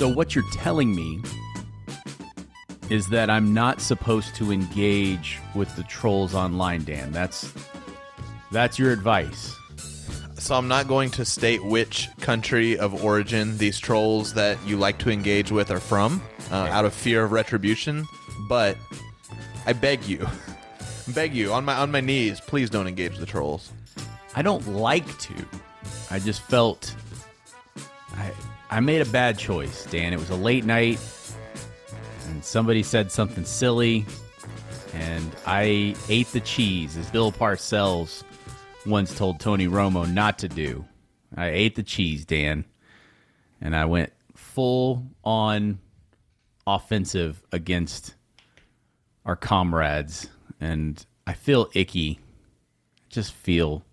So what you're telling me is that I'm not supposed to engage with the trolls online, Dan. That's that's your advice. So I'm not going to state which country of origin these trolls that you like to engage with are from, uh, out of fear of retribution. But I beg you, beg you on my on my knees, please don't engage the trolls. I don't like to. I just felt I I made a bad choice, Dan. It was a late night and somebody said something silly and I ate the cheese as Bill Parcells once told Tony Romo not to do. I ate the cheese, Dan, and I went full on offensive against our comrades and I feel icky. Just feel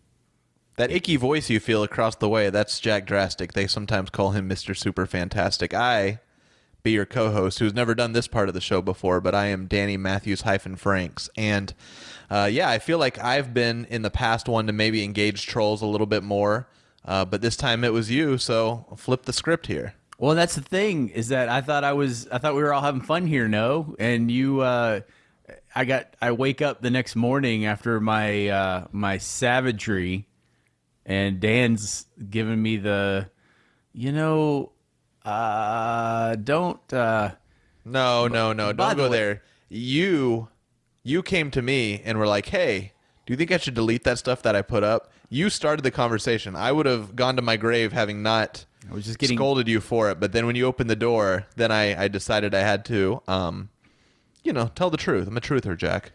That icky voice you feel across the way, that's Jack Drastic. They sometimes call him Mr. Super Fantastic. I be your co-host who's never done this part of the show before, but I am Danny Matthews hyphen Franks. And uh, yeah, I feel like I've been in the past one to maybe engage trolls a little bit more. Uh, but this time it was you, so flip the script here. Well, that's the thing is that I thought I was I thought we were all having fun here, no? And you uh I got I wake up the next morning after my uh my savagery and Dan's giving me the you know uh don't uh No, no, no, don't the go way- there. You you came to me and were like, "Hey, do you think I should delete that stuff that I put up?" You started the conversation. I would have gone to my grave having not I was just getting scolded you for it, but then when you opened the door, then I, I decided I had to um you know, tell the truth. I'm a truther, Jack.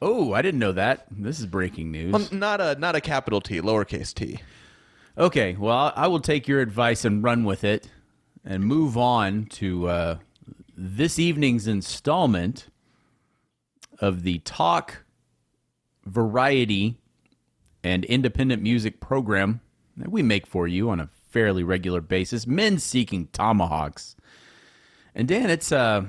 Oh, I didn't know that. This is breaking news. Well, not a not a capital T, lowercase t. Okay, well, I will take your advice and run with it and move on to uh, this evening's installment of the talk, variety, and independent music program that we make for you on a fairly regular basis. Men Seeking Tomahawks. And Dan, it's uh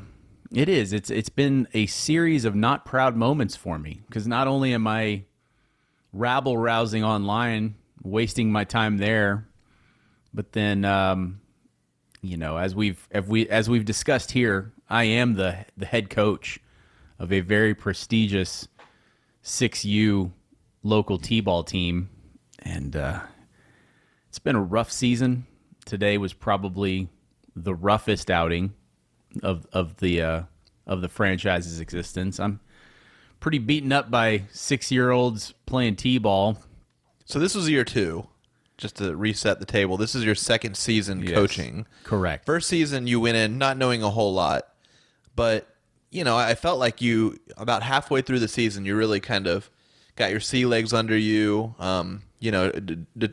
it is. It's it's been a series of not proud moments for me because not only am I rabble rousing online, wasting my time there. But then, um, you know, as we've as we as we've discussed here, I am the the head coach of a very prestigious six U local t-ball team, and uh, it's been a rough season. Today was probably the roughest outing of of the uh, of the franchise's existence. I'm pretty beaten up by six year olds playing t-ball. So this was year 2. Just to reset the table. This is your second season Yes. coaching. Correct. First season, you went in not knowing a whole lot, but you know, I felt like you about halfway through the season, you really kind of got your sea legs under you. Um, you know, d- d-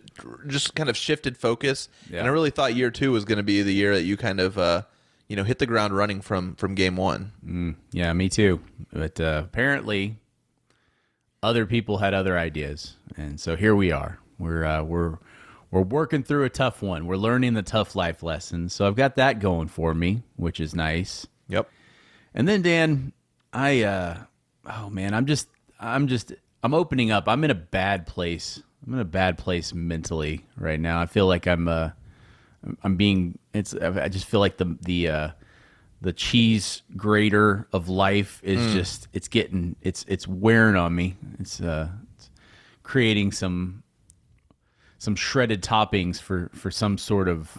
just kind of shifted focus, Yeah. and I really thought year two was going to be the year that you kind of, uh, you know, hit the ground running from from game one. Yeah, me too. But uh, apparently, other people had other ideas, and so here we are. We're uh, we're we're working through a tough one. We're learning the tough life lessons. So I've got that going for me, which is nice. Yep. And then Dan, I uh, oh man, I'm just I'm just I'm opening up. I'm in a bad place. I'm in a bad place mentally right now. I feel like I'm uh I'm being it's I just feel like the the uh the cheese grater of life is just it's getting it's it's wearing on me. It's uh it's creating some some shredded toppings for for some sort of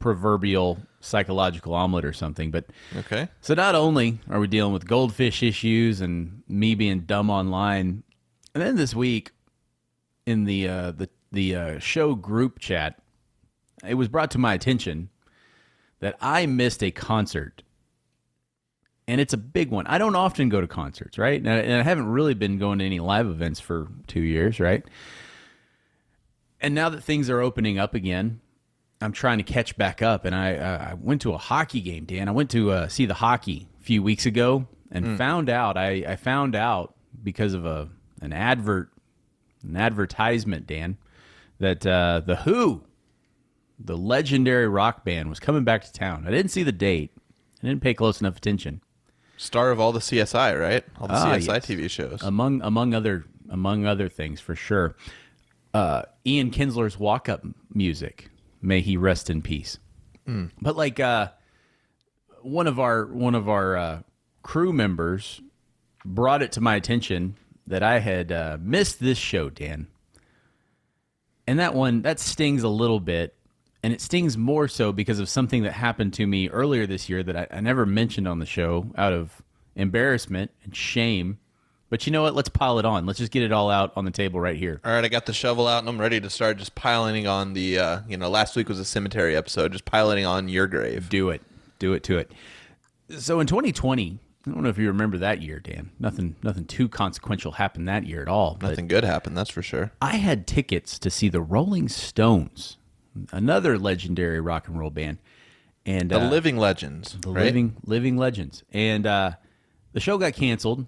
proverbial psychological omelet or something. But Okay. so not only are we dealing with goldfish issues and me being dumb online, and then this week in the uh, the the uh, show group chat, it was brought to my attention that I missed a concert, and it's a big one. I don't often go to concerts, right? And I, and I haven't really been going to any live events for two years, right? And now that things are opening up again, I'm trying to catch back up, and I uh, I went to a hockey game, Dan. I went to uh, see the hockey a few weeks ago, and found out I, I found out because of a an advert, an advertisement, Dan, that uh, the Who, the legendary rock band, was coming back to town. I didn't see the date. I didn't pay close enough attention. Star of all the CSI, right? All the Ah, CSI yes. TV shows. among among other among other things for sure. Uh, Ian Kinsler's walk up music, may he rest in peace. But like uh, one of our one of our uh, crew members brought it to my attention that I had uh, missed this show, Dan. And that one that stings a little bit, and it stings more so because of something that happened to me earlier this year that I, I never mentioned on the show out of embarrassment and shame. But you know what? Let's pile it on. Let's just get it all out on the table right here. All right, I got the shovel out and I'm ready to start just piling on the. Uh, you know, last week was a cemetery episode, just piling on your grave. Do it. Do it to it. So in 2020, I don't know if you remember that year, Dan. Nothing nothing too consequential happened that year at all. Nothing good happened, that's for sure. I had tickets to see the Rolling Stones, another legendary rock and roll band. And The uh, living legends, the right? living living legends. And uh, the show got canceled,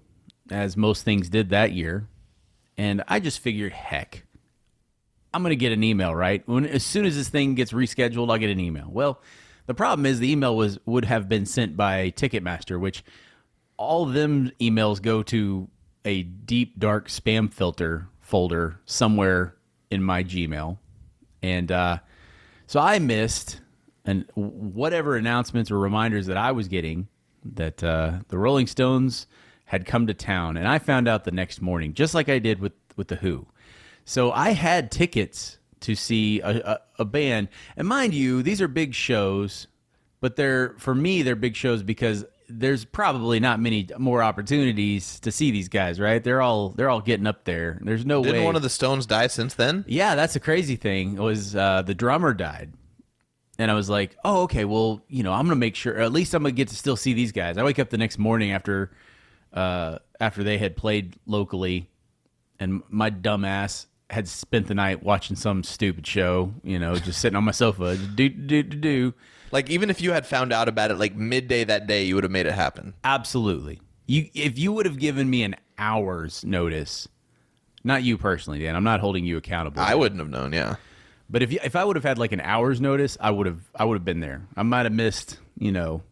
as most things did that year. And I just figured, heck, I'm gonna get an email, right? When as soon as this thing gets rescheduled, I'll get an email. Well, the problem is the email was would have been sent by Ticketmaster, which all of them emails go to a deep dark spam filter folder somewhere in my Gmail. And uh, so I missed and whatever announcements or reminders that I was getting that uh, the Rolling Stones had come to town, and I found out the next morning, just like I did with with the Who. So I had tickets to see a, a, a band, and mind you, these are big shows, but they're for me they're big shows because there's probably not many more opportunities to see these guys. Right? They're all they're all getting up there. There's no way. Didn't way. one of the Stones die since then? Yeah, that's the crazy thing was uh, the drummer died, and I was like, oh, okay, well, you know, I'm gonna make sure. At least I'm gonna get to still see these guys. I wake up the next morning after uh, after they had played locally, and my dumb ass had spent the night watching some stupid show. You know, just sitting on my sofa, do do do do. Like even if you had found out about it like midday that day, you would have made it happen. Absolutely. You if you would have given me an hour's notice, not you personally, Dan. I'm not holding you accountable. I wouldn't have known. Yeah. But if you, if I would have had like an hour's notice, I would have I would have been there. I might have missed, you know,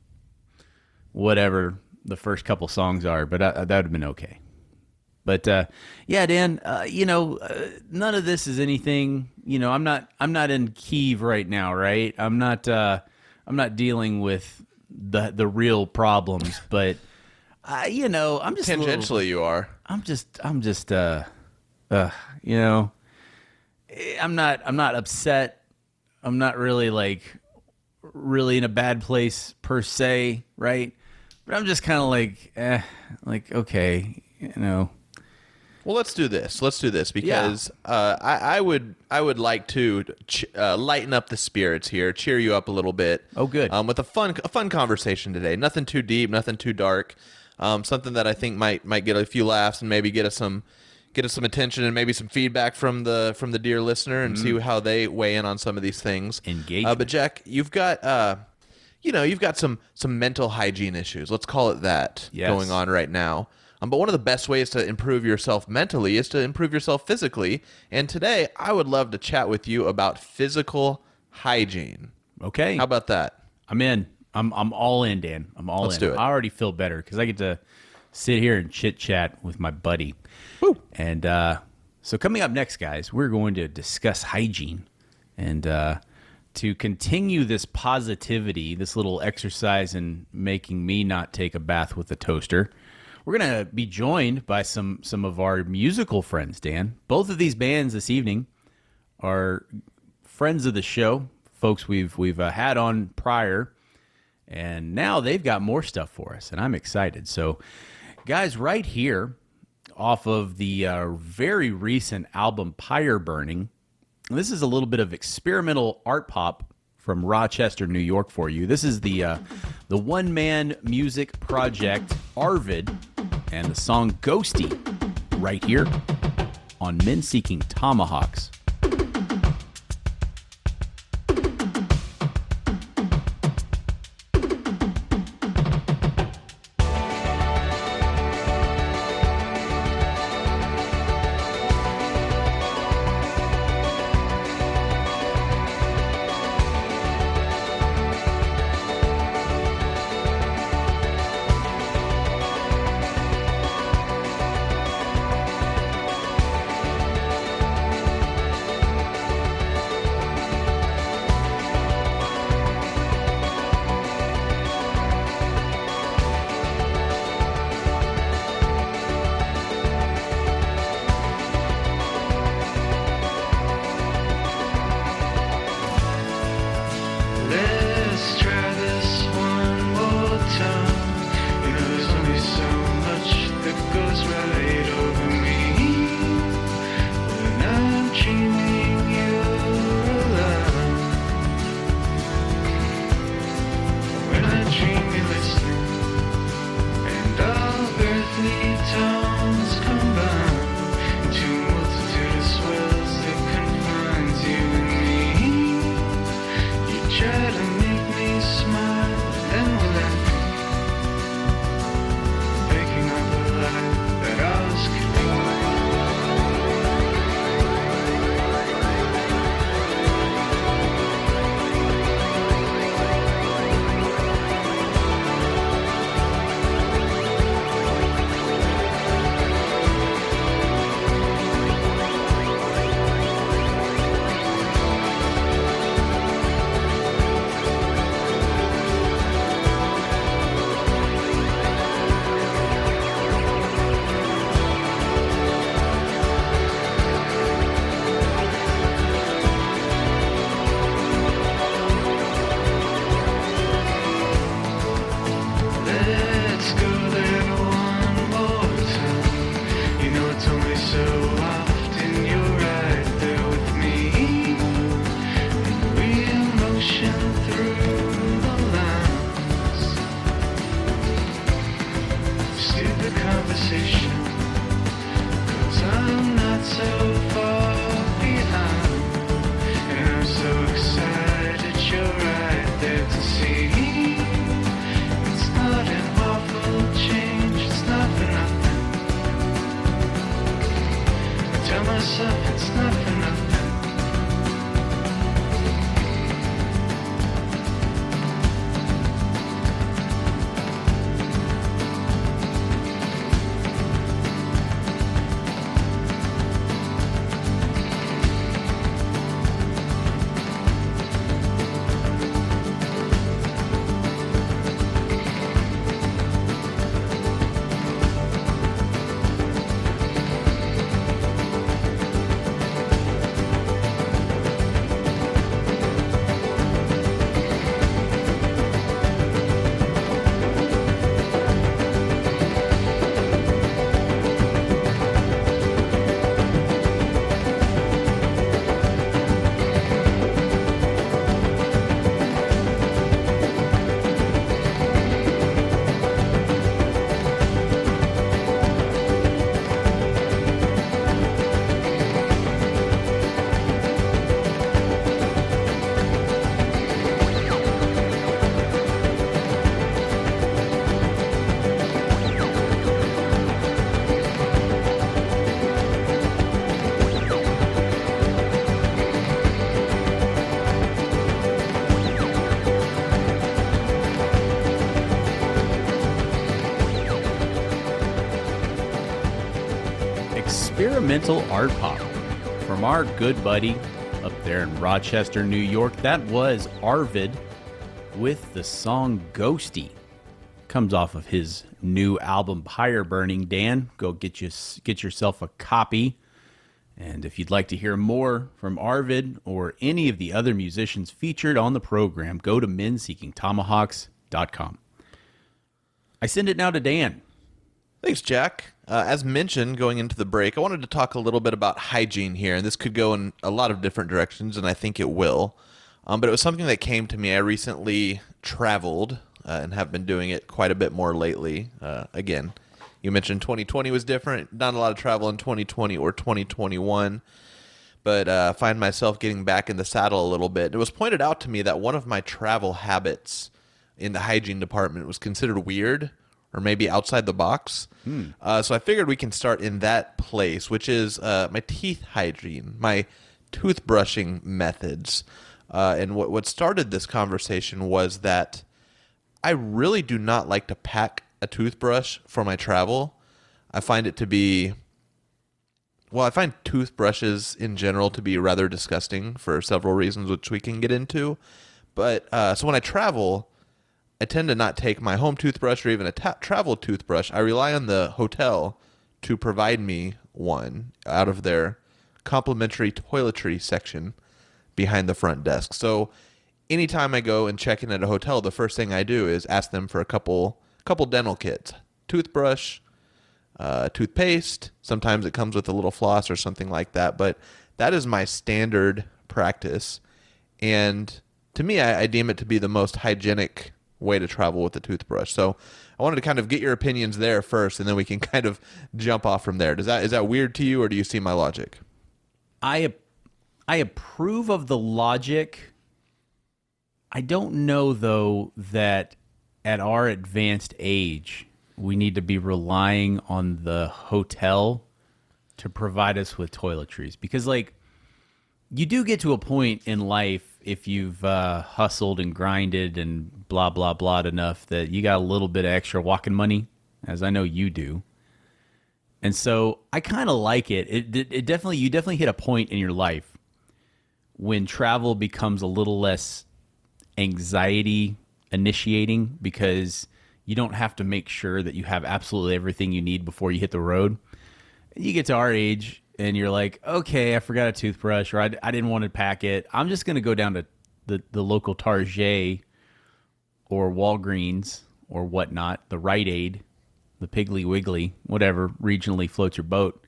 whatever the first couple songs are, but I, that would have been okay. But uh, yeah, Dan, uh, you know, uh, none of this is anything. You know, I'm not I'm not in Kiev right now, right? I'm not uh, I'm not dealing with the the real problems, but uh, you know, I'm just a little- Tangentially, you are. I'm just I'm just uh uh you know I'm not I'm not upset. I'm not really like really in a bad place per se, right? But I'm just kind of like eh like okay, you know. Well, let's do this. Let's do this because uh, I, I would I would like to ch- uh, lighten up the spirits here, cheer you up a little bit. Oh, good. Um, with a fun a fun conversation today. Nothing too deep, nothing too dark. Um, something that I think might might get a few laughs and maybe get us some get us some attention and maybe some feedback from the from the dear listener and see how they weigh in on some of these things. Engagement. Uh, but Jack, you've got uh, you know you've got some some mental hygiene issues. Let's call it that Yes. going on right now. Um, but one of the best ways to improve yourself mentally is to improve yourself physically. And today, I would love to chat with you about physical hygiene. Okay. How about that? I'm in. I'm I'm all in, Dan. I'm all Let's in. do it. I already feel better because I get to sit here and chit chat with my buddy. Woo. And uh, so coming up next, guys, we're going to discuss hygiene and uh, to continue this positivity, this little exercise in making me not take a bath with a toaster. We're gonna be joined by some some of our musical friends, Dan. Both of these bands this evening are friends of the show, folks we've we've uh, had on prior, and now they've got more stuff for us, and I'm excited. So, guys, right here, off of the uh, very recent album Pyre Burning, this is a little bit of experimental art pop from Rochester, New York, for you. This is the uh, the one man music project Arvid, and the song Ghosty, right here on Men Seeking Tomahawks. Experimental art pop from our good buddy up there in Rochester, New York. That was Arvid with the song Ghosty. Comes off of his new album Pyre Burning. Dan, go get you get yourself a copy. And if you'd like to hear more from Arvid or any of the other musicians featured on the program, go to menseekingtomahawks.com. I send it now to Dan. Thanks, Jack. Uh, as mentioned, going into the break, I wanted to talk a little bit about hygiene here, and this could go in a lot of different directions, and I think it will. Um, but it was something that came to me. I recently traveled uh, and have been doing it quite a bit more lately. Uh, again, you mentioned 2020 was different. Not a lot of travel in 2020 or 2021, but uh, find myself getting back in the saddle a little bit. It was pointed out to me that one of my travel habits in the hygiene department was considered weird or maybe outside the box. Hmm. Uh, so I figured we can start in that place, which is uh, my teeth hygiene, my toothbrushing methods. Uh, and what what started this conversation was that I really do not like to pack a toothbrush for my travel. I find it to be well, I find toothbrushes in general to be rather disgusting for several reasons, which we can get into. But uh, so when I travel, I tend to not take my home toothbrush or even a ta- travel toothbrush. I rely on the hotel to provide me one out of their complimentary toiletry section behind the front desk. So anytime I go and check in at a hotel, the first thing I do is ask them for a couple couple dental kits, toothbrush, uh, toothpaste. Sometimes it comes with a little floss or something like that, but that is my standard practice. And to me, I, I deem it to be the most hygienic way to travel with a toothbrush. So I wanted to kind of get your opinions there first, and then we can kind of jump off from there. Does that is that weird to you, or do you see my logic? I I approve of the logic. I don't know though that at our advanced age we need to be relying on the hotel to provide us with toiletries because like you do get to a point in life if you've uh, hustled and grinded and blah blah blah enough that you got a little bit of extra walking money, as I know you do. And so I kind of like it. it. It definitely you definitely hit a point in your life when travel becomes a little less anxiety initiating because you don't have to make sure that you have absolutely everything you need before you hit the road. You get to our age and you're like, okay, I forgot a toothbrush or I, I didn't want to pack it. I'm just going to go down to the, the local Target or Walgreens or whatnot, the Rite Aid, the Piggly Wiggly, whatever regionally floats your boat.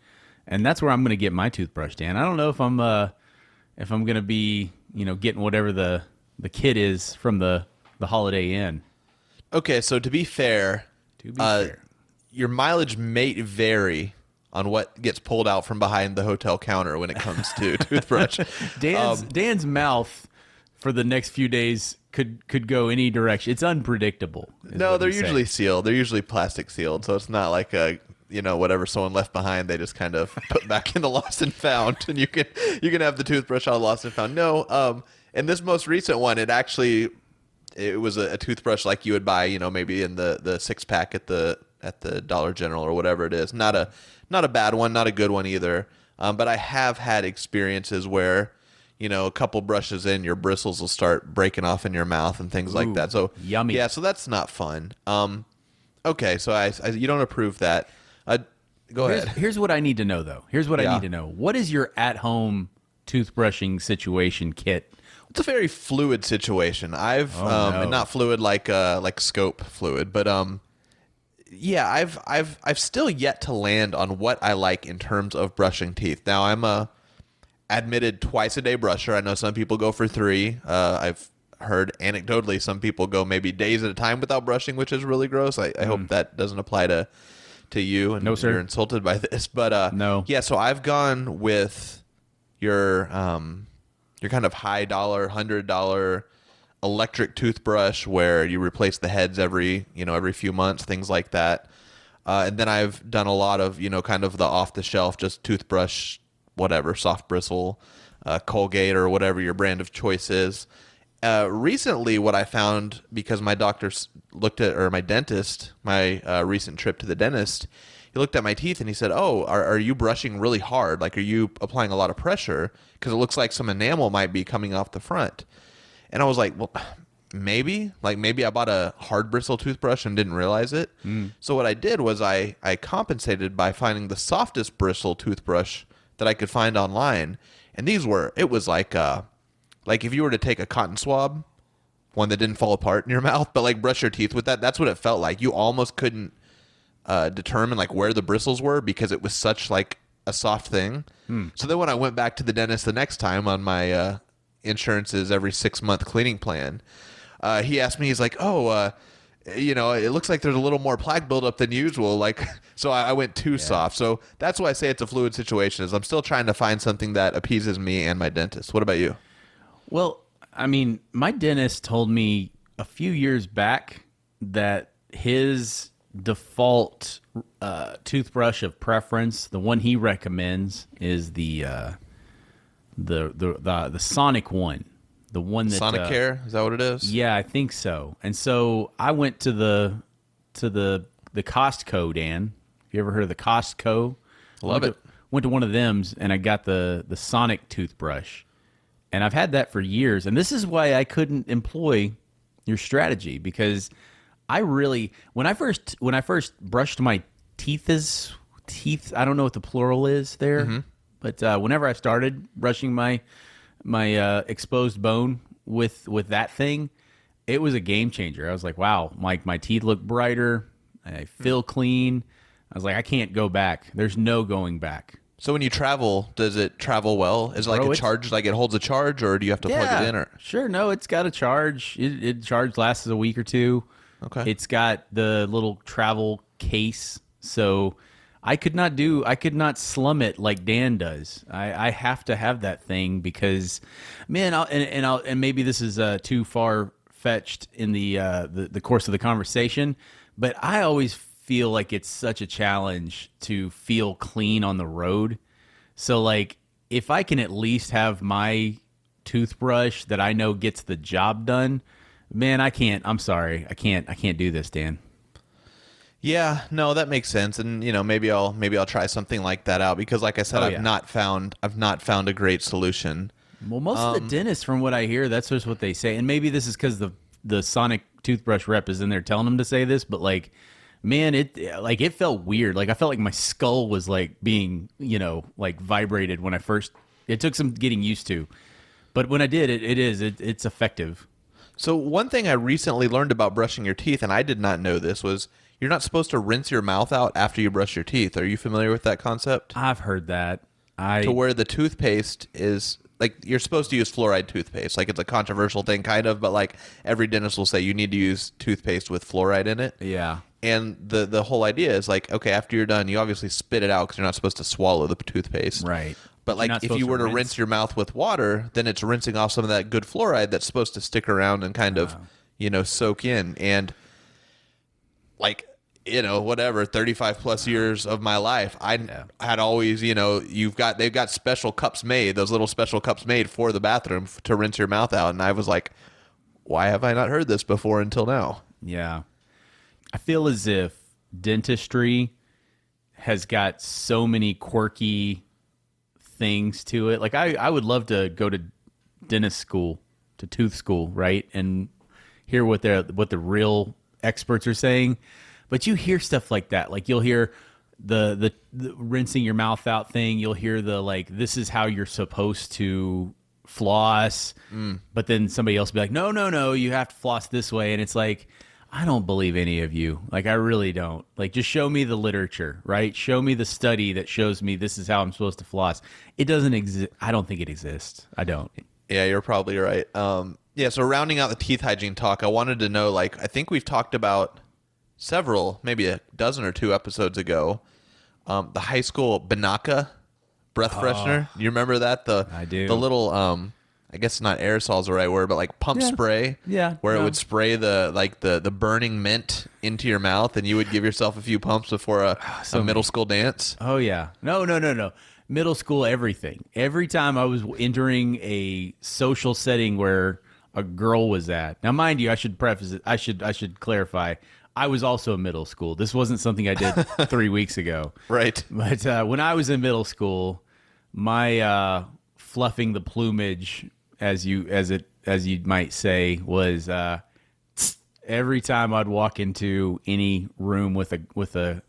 And that's where I'm going to get my toothbrush, Dan. I don't know if I'm uh, if I'm going to be, you know, getting whatever the the kit is from the the Holiday Inn. Okay, so to be fair, to be uh, fair. your mileage may vary on what gets pulled out from behind the hotel counter when it comes to toothbrush. Dan's um, Dan's mouth for the next few days could could go any direction. It's unpredictable. No, they're usually saying. sealed. They're usually plastic sealed, so it's not like a you know whatever someone left behind. They just kind of put back in the lost and found, and you can you can have the toothbrush on lost and found. No, um, in this most recent one, it actually it was a, a toothbrush like you would buy, you know, maybe in the the six pack at the at the Dollar General or whatever it is. Not a not a bad one, not a good one either. Um, but I have had experiences where, you know, a couple brushes in, your bristles will start breaking off in your mouth and things like that. So yummy. Yeah, so that's not fun. Um, okay, so I, I you don't approve that. Uh, go here's, ahead. Here's what I need to know though. Here's what yeah. I need to know. What is your at-home toothbrushing situation kit? It's a very fluid situation. I've oh, um, no. not fluid like uh, like scope fluid, but um, yeah, I've I've I've still yet to land on what I like in terms of brushing teeth. Now I'm a admitted twice a day brusher. I know some people go for three. Uh, I've heard anecdotally some people go maybe days at a time without brushing, which is really gross. I, I mm. hope that doesn't apply to to you and no, sir. you're insulted by this. But uh, no, yeah. So I've gone with your um your kind of high dollar, hundred dollar electric toothbrush where you replace the heads every you know every few months, things like that. Uh, and then I've done a lot of you know kind of the off the shelf just toothbrush, whatever soft bristle, uh, Colgate or whatever your brand of choice is. Uh, recently, what I found because my doctor looked at or my dentist, my uh, recent trip to the dentist, he looked at my teeth and he said, "Oh, are, are you brushing really hard? Like, are you applying a lot of pressure? Because it looks like some enamel might be coming off the front." And I was like, "Well, maybe. Like, maybe I bought a hard bristle toothbrush and didn't realize it." So what I did was I I compensated by finding the softest bristle toothbrush that I could find online, and these were it was like uh like if you were to take a cotton swab one that didn't fall apart in your mouth, but like brush your teeth with that. That's what it felt like. You almost couldn't uh, determine like where the bristles were because it was such like a soft thing. So then when I went back to the dentist the next time on my uh, insurance's every six month cleaning plan, uh, he asked me, he's like, oh, uh, you know, it looks like there's a little more plaque buildup than usual. Like, so I, I went too soft. So that's why I say it's a fluid situation. Is I'm still trying to find something that appeases me and my dentist. What about you? Well, I mean, my dentist told me a few years back that his default uh, toothbrush of preference, the one he recommends, is the uh, the, the the the Sonic one, the one that Sonic uh, Care is that what it is? Yeah, I think so. And so I went to the to the the Costco, Dan. Have you ever heard of the Costco? I love went it. To, went to one of them's and I got the the Sonic toothbrush. And I've had that for years. And this is why I couldn't employ your strategy because I really when I first when I first brushed my teeth is teeth, I don't know what the plural is there. Mm-hmm. But uh, whenever I started brushing my my uh, exposed bone with with that thing, it was a game changer. I was like, wow, my my teeth look brighter. I feel clean. I was like, I can't go back. There's no going back. So when you travel, does it travel well? Is it like Bro, a it's- charge, like it holds a charge, or do you have to plug it in? Or Sure, no, it's got a charge. It, it charge lasts a week or two. Okay. It's got the little travel case, so I could not do. I could not slum it like Dan does. I, I have to have that thing because, man, I'll, and and I'll, and maybe this is uh, too far fetched in the, uh, the the course of the conversation, but I always feel like it's such a challenge to feel clean on the road. So like if I can at least have my toothbrush that I know gets the job done, man, I can't. I'm sorry. I can't I can't do this, Dan. Yeah, no, that makes sense. And you know, maybe I'll maybe I'll try something like that out because, like I said, Oh, I've yeah. not found I've not found a great solution. Well, most of Um, the dentists from what I hear, that's just what they say. And maybe this is cuz the the Sonic toothbrush rep is in there telling them to say this, but like man, it like it felt weird. Like I felt like my skull was like being, you know, like vibrated when I first it took some getting used to. But when I did, it, it is it, it's effective. So one thing I recently learned about brushing your teeth, and I did not know this, was you're not supposed to rinse your mouth out after you brush your teeth. Are you familiar with that concept? I've heard that. I to where the toothpaste is like you're supposed to use fluoride toothpaste. Like it's a controversial thing, kind of, but like every dentist will say you need to use toothpaste with fluoride in it. yeah. And the the whole idea is like, okay, after you're done, you obviously spit it out because you're not supposed to swallow the toothpaste, Right. But like, if you were to rinse. rinse. your mouth with water, then it's rinsing off some of that good fluoride that's supposed to stick around and kind of, you know, soak in. And like, you know, whatever, 35 plus years of my life, I had always, you know, you've got, they've got special cups made, those little special cups made for the bathroom to rinse your mouth out. And I was like, why have I not heard this before until now? Yeah. I feel as if dentistry has got so many quirky things to it. Like I, I would love to go to dentist school, to tooth school, right? And hear what they're what the real experts are saying. But you hear stuff like that. Like you'll hear the, the the rinsing your mouth out thing. You'll hear the like this is how you're supposed to floss. But then somebody else will be like, no, no, no, you have to floss this way. And it's like, I don't believe any of you. Like, I really don't. Like, just show me the literature, right? Show me the study that shows me this is how I'm supposed to floss. It doesn't exist. I don't think it exists. I don't. Yeah, you're probably right. Um, yeah, so rounding out the teeth hygiene talk, I wanted to know like I think we've talked about several, maybe a dozen or two episodes ago, um, the high school Binaca breath freshener. You remember that? The I do. The little um I guess not aerosol's the right word, but like pump Yeah. spray. Yeah, Where it would spray the like the the burning mint into your mouth and you would give yourself a few pumps before a, a middle school dance. Oh yeah. No, no, no, no. Middle school everything. Every time I was entering a social setting where a girl was at. Now mind you, I should preface it. I should I should clarify. I was also in middle school. This wasn't something I did three weeks ago. Right. But uh, when I was in middle school, my uh, fluffing the plumage, as you as it as you might say, was uh, every time I'd walk into any room with a with a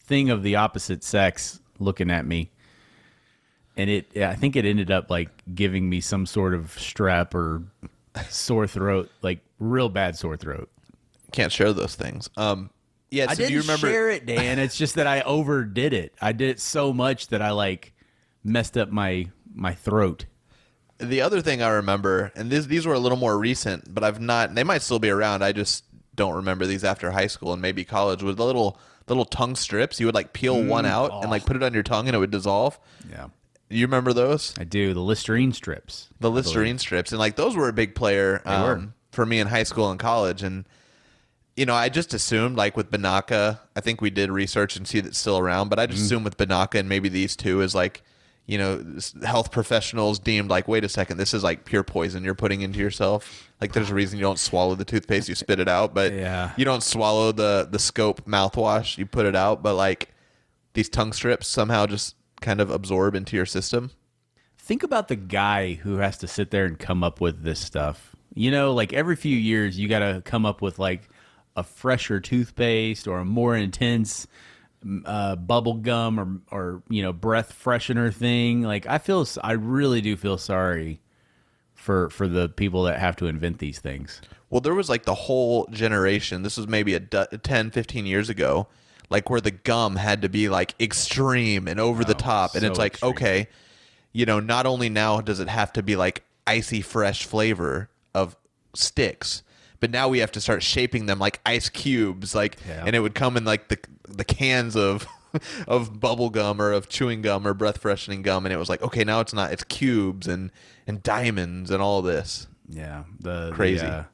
thing of the opposite sex looking at me, and it I think it ended up like giving me some sort of strep or sore throat, like real bad sore throat. Can't share those things. Um, yeah. So I didn't do you remember? share it, Dan. It's just that I overdid it. I did it so much that I like messed up my my throat. The other thing I remember, and these these were a little more recent, but I've not. They might still be around. I just don't remember these after high school and maybe college. With the little little tongue strips, you would like peel one out and like put it on your tongue, and it would dissolve. Yeah, You remember those? I do the Listerine strips. The Listerine strips, and like those were a big player um, for me in high school and college. And you know, I just assumed like with Binaca, I think we did research and see that it's still around, but I just assumed with Binaca and maybe these two is like, you know, health professionals deemed like, wait a second, this is like pure poison you're putting into yourself. Like, there's a reason you don't swallow the toothpaste, you spit it out, but Yeah. you don't swallow the the Scope mouthwash, you put it out. But like these tongue strips somehow just kind of absorb into your system. Think about the guy who has to sit there and come up with this stuff. You know, like every few years, you got to come up with like a fresher toothpaste or a more intense uh, bubble gum or or you know breath freshener thing. Like I feel, I really do feel sorry for for the people that have to invent these things. Well, there was like the whole generation. This was maybe a du- 10, 15 years ago, like where the gum had to be like extreme and over the top. And so it's like, extreme. okay, you know, not only now does it have to be like icy fresh flavor of sticks, but now we have to start shaping them like ice cubes. Like, Yeah. and it would come in like the the cans of. of bubble gum or of chewing gum or breath freshening gum and it was like okay now it's not it's cubes and and diamonds and all this Yeah, the Crazy. the, uh,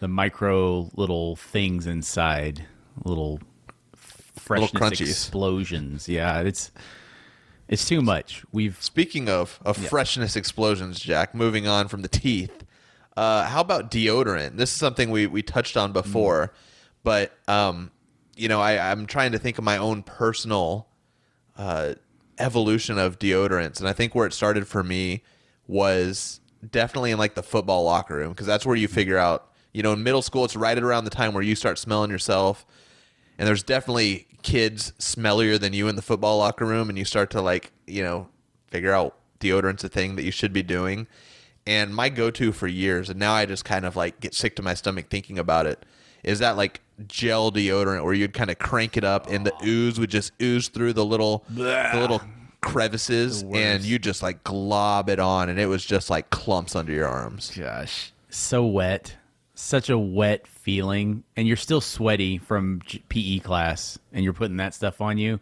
the micro little things inside, little freshness explosions. Yeah, it's it's too much. We've Speaking of of freshness explosions, Jack. Moving on from the teeth, uh, how about deodorant? This is something we we touched on before, but um, you know, I, I'm trying to think of my own personal uh, evolution of deodorants, and I think where it started for me was definitely in like the football locker room because that's where you figure out. You know, in middle school, it's right around the time where you start smelling yourself and there's definitely kids smellier than you in the football locker room and you start to like you know figure out deodorant's a thing that you should be doing. And my go-to for years and now i just kind of like get sick to my stomach thinking about it is that like gel deodorant where you'd kind of crank it up and the oh. ooze would just ooze through the little the little crevices and you just like glob it on and it was just like clumps under your arms. Gosh, so wet, such a wet feeling, and you're still sweaty from PE class, and you're putting that stuff on you.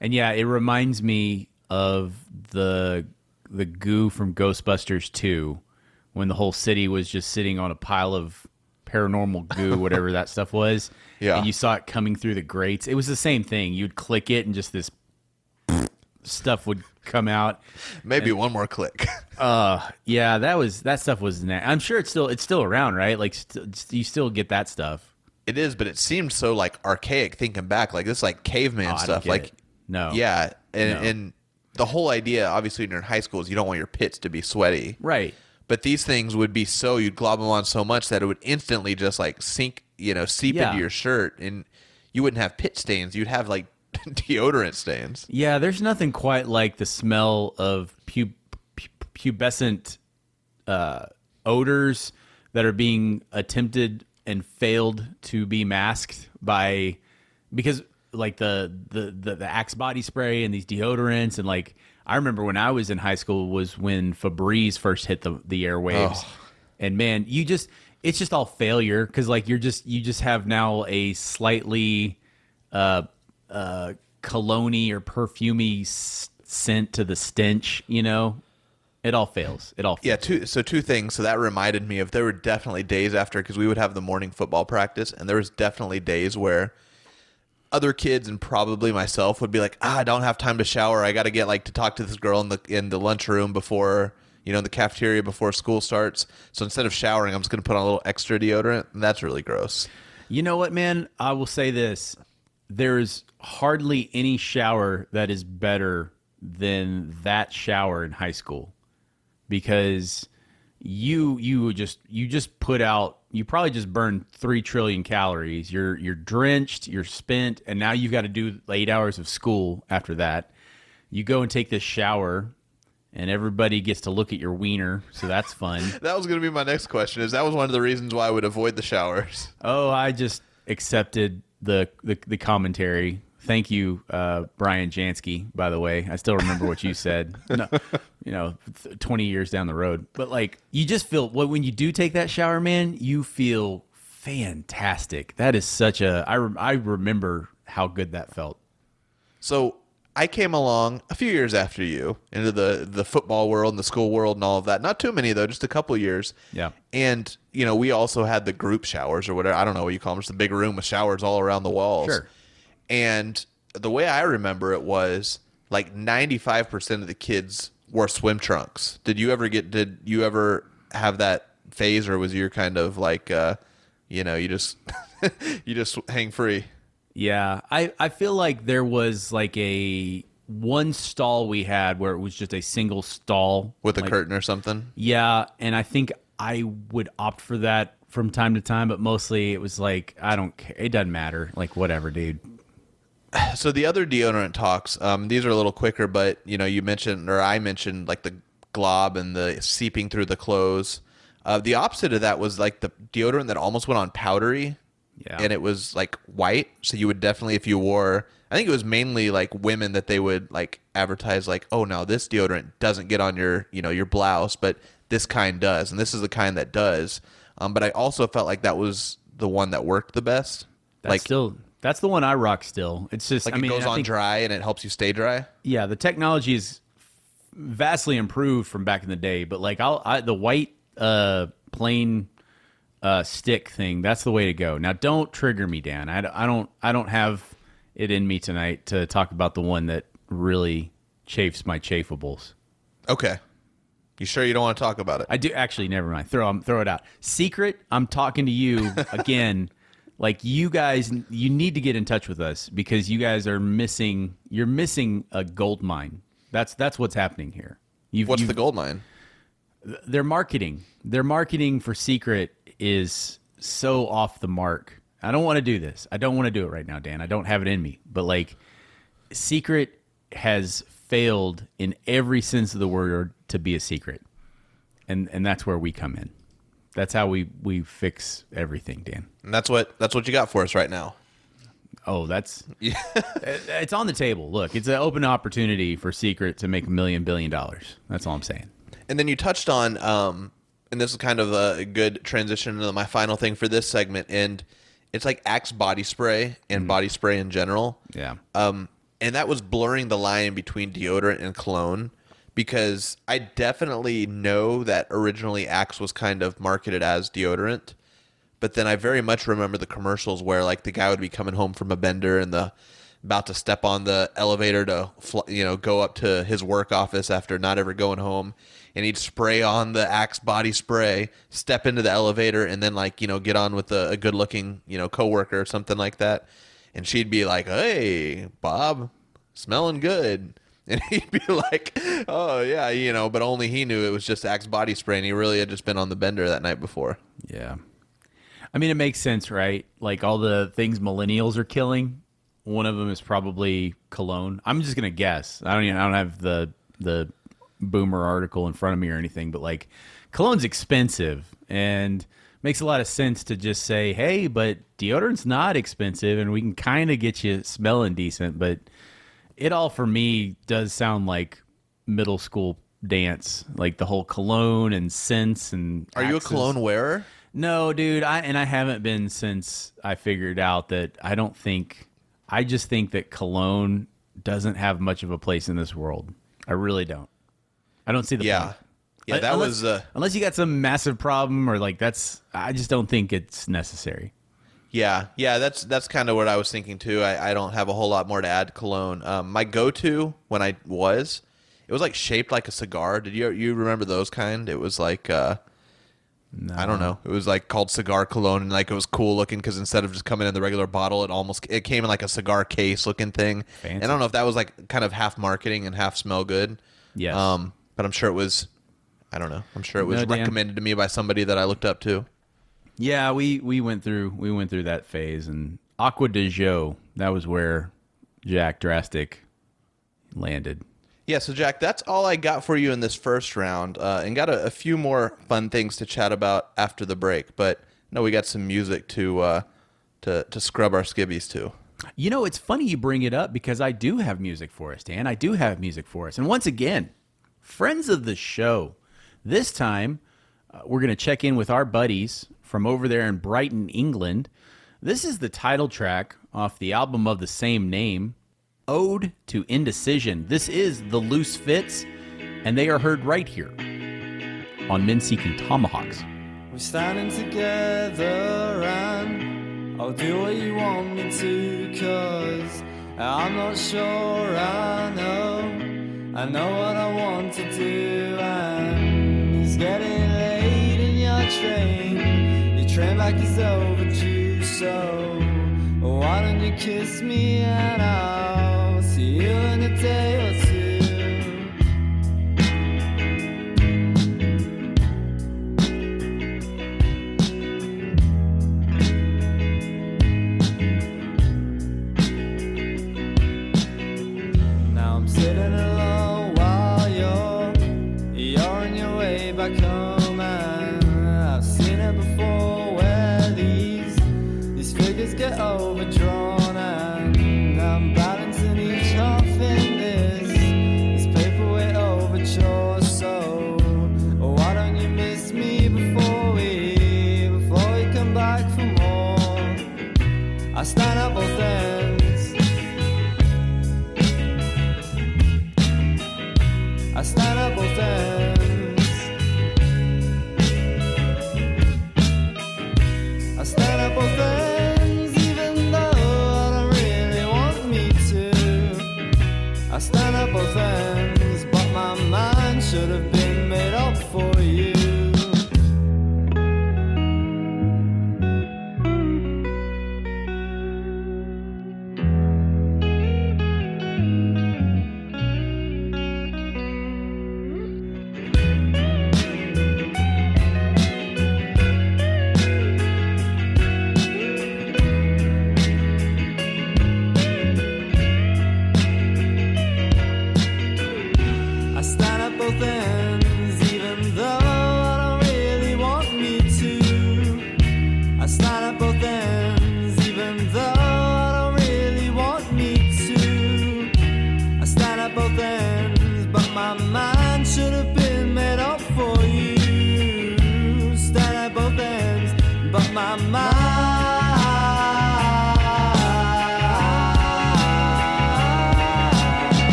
And yeah, it reminds me of the the goo from Ghostbusters 2 when the whole city was just sitting on a pile of paranormal goo, whatever that stuff was. Yeah. And you saw it coming through the grates. It was the same thing. You'd click it and just this stuff would come out. maybe one more click Uh, yeah, that was that stuff was. Na- I'm sure it's still it's still around, right? Like st- you still get that stuff. It is, but it seemed so like archaic thinking back. Like this, like caveman Oh, stuff. Like, it. No. yeah, and No. and the whole idea, obviously, when you're in high school, is you don't want your pits to be sweaty. Right. But these things would be so you'd glob them on so much that it would instantly just like sink, you know, seep Yeah. into your shirt, and you wouldn't have pit stains. You'd have like deodorant stains. Yeah, there's nothing quite like the smell of pu- pu- pubescent uh, odors that are being attempted and failed to be masked by because like the the the, the Axe body spray and these deodorants and like I remember when I was in high school was when Febreze first hit the the airwaves, and man, you just it's just all failure because like you're just you just have now a slightly uh uh cologne or perfumey s- scent to the stench, you know. It all fails. It all fails. Yeah, two so two things. So that reminded me of there were definitely days after because we would have the morning football practice, and there was definitely days where other kids and probably myself would be like, ah, I don't have time to shower. I got to get like to talk to this girl in the in the lunchroom before you know in the cafeteria before school starts. So instead of showering, I'm just going to put on a little extra deodorant, and that's really gross. You know what, man? I will say this. There's hardly any shower that is better than that shower in high school because you you just you just put out you probably just burned 3 trillion calories. You're you're drenched, you're spent, and now you've got to do 8 hours of school after that. You go and take this shower and everybody gets to look at your wiener, so that's fun. That was going to be my next question. Is that was one of the reasons why I would avoid the showers. Oh, I just accepted the the, the commentary. Thank you, uh, Brian Jansky. By the way, I still remember what you said. No, you know, th- twenty years down the road, but like you just feel well, when you do take that shower, man. You feel fantastic. That is such a. I re- I remember how good that felt. So I came along a few years after you into the the football world and the school world and all of that. Not too many though, just a couple years. Yeah. And you know, we also had the group showers or whatever. I don't know what you call them. Just a big room with showers all around the walls. Sure. And the way I remember it was like ninety five percent of the kids wore swim trunks. Did you ever get? Did you ever have that phase, or was your kind of like, uh, you know, you just you just hang free? Yeah, I, I feel like there was like a one stall we had where it was just a single stall with a like, curtain or something. Yeah, and I think I would opt for that from time to time, but mostly it was like I don't care. It doesn't matter. Like whatever, dude. So the other deodorant talks, um, these are a little quicker, but you know, you mentioned or I mentioned like the glob and the seeping through the clothes. Uh, the opposite of that was like the deodorant that almost went on powdery. Yeah. And it was like white, so you would definitely if you wore I think it was mainly like women that they would like advertise like, "Oh, now this deodorant doesn't get on your, you know, your blouse, but this kind does." And this is the kind that does. Um, but I also felt like that was the one that worked the best. That's like still that's the one I rock still. It's just like I mean it goes I on think- dry and it helps you stay dry. Yeah, the technology is vastly improved from back in the day, but like I'll I, the white uh plain uh stick thing, that's the way to go. Now don't trigger me, Dan. I, I don't I don't have it in me tonight to talk about the one that really chafes my chafables. Okay. You sure you don't want to talk about it? I do actually. Never mind. Throw um, throw it out. Secret. I'm talking to you again. like you guys, you need to get in touch with us because you guys are missing. You're missing a gold mine. That's that's what's happening here. You've, What's you've, the gold mine? their marketing? Their marketing for Secret is so off the mark. I don't want to do this. I don't want to do it right now, Dan. I don't have it in me. But like, Secret has failed in every sense of the word to be a secret, and and that's where we come in. That's how we we fix everything, Dan. And that's what that's what you got for us right now. Oh, that's yeah. it's on the table. Look, it's an open opportunity for Secret to make a million billion dollars. That's all I'm saying. And then you touched on, um, and this is kind of a good transition to my final thing for this segment, and it's like Axe body spray and body spray in general. Yeah. Um, and that was blurring the line between deodorant and cologne because I definitely know that originally Axe was kind of marketed as deodorant, but then I very much remember the commercials where like the guy would be coming home from a bender and the about to step on the elevator to you know go up to his work office after not ever going home and he'd spray on the axe body spray step into the elevator and then like you know get on with a, a good looking you know coworker or something like that and she'd be like hey bob smelling good and he'd be like oh yeah you know but only he knew it was just axe body spray and he really had just been on the bender that night before Yeah. I mean, it makes sense, right? Like all the things millennials are killing. One of them is probably cologne. I'm just gonna guess. I don't even. I don't have the the boomer article in front of me or anything, but like cologne's expensive and makes a lot of sense to just say, hey, but deodorant's not expensive and we can kind of get you smelling decent. But it all for me does sound like middle school dance, like the whole cologne and scents and. are you a cologne wearer No, dude, I and I haven't been since I figured out that I don't think I just think that cologne doesn't have much of a place in this world. I really don't. I don't see the yeah point. yeah that unless, was uh unless you got some massive problem or like that's I just don't think it's necessary. Yeah, yeah, that's that's kind of what I was thinking too. I, I don't have a whole lot more to add cologne. Um, my go-to when I was, it was like shaped like a cigar. Did you you remember those kind? It was like uh, I don't know. It was like called cigar cologne, and like it was cool looking because instead of just coming in the regular bottle, it almost it came in like a cigar case looking thing. Fancy. And I don't know if that was like kind of half marketing and half smell good. Yeah. Um, but I'm sure it was. I don't know. I'm sure it was No, recommended to me by somebody that I looked up to. Yeah, we we went through we went through that phase, and Acqua di Gio, that was where Jack Drastic landed. Yeah, so Jack, that's all I got for you in this first round, uh, and got a, a few more fun things to chat about after the break. But no, we got some music to uh, to to scrub our skibbies to. You know, it's funny you bring it up because I do have music for us, Dan. I do have music for us. And once again, friends of the show. This time, uh, we're going to check in with our buddies from over there in Brighton, England. This is the title track off the album of the same name, Ode to Indecision. This is The Loose Fits, and they are heard right here on Men Seeking Tomahawks. We're standing together and I'll do what you want me to cause I'm not sure I know I know what I want to do and it's getting late in your train. Your train back is overdue so why don't you kiss me and I'll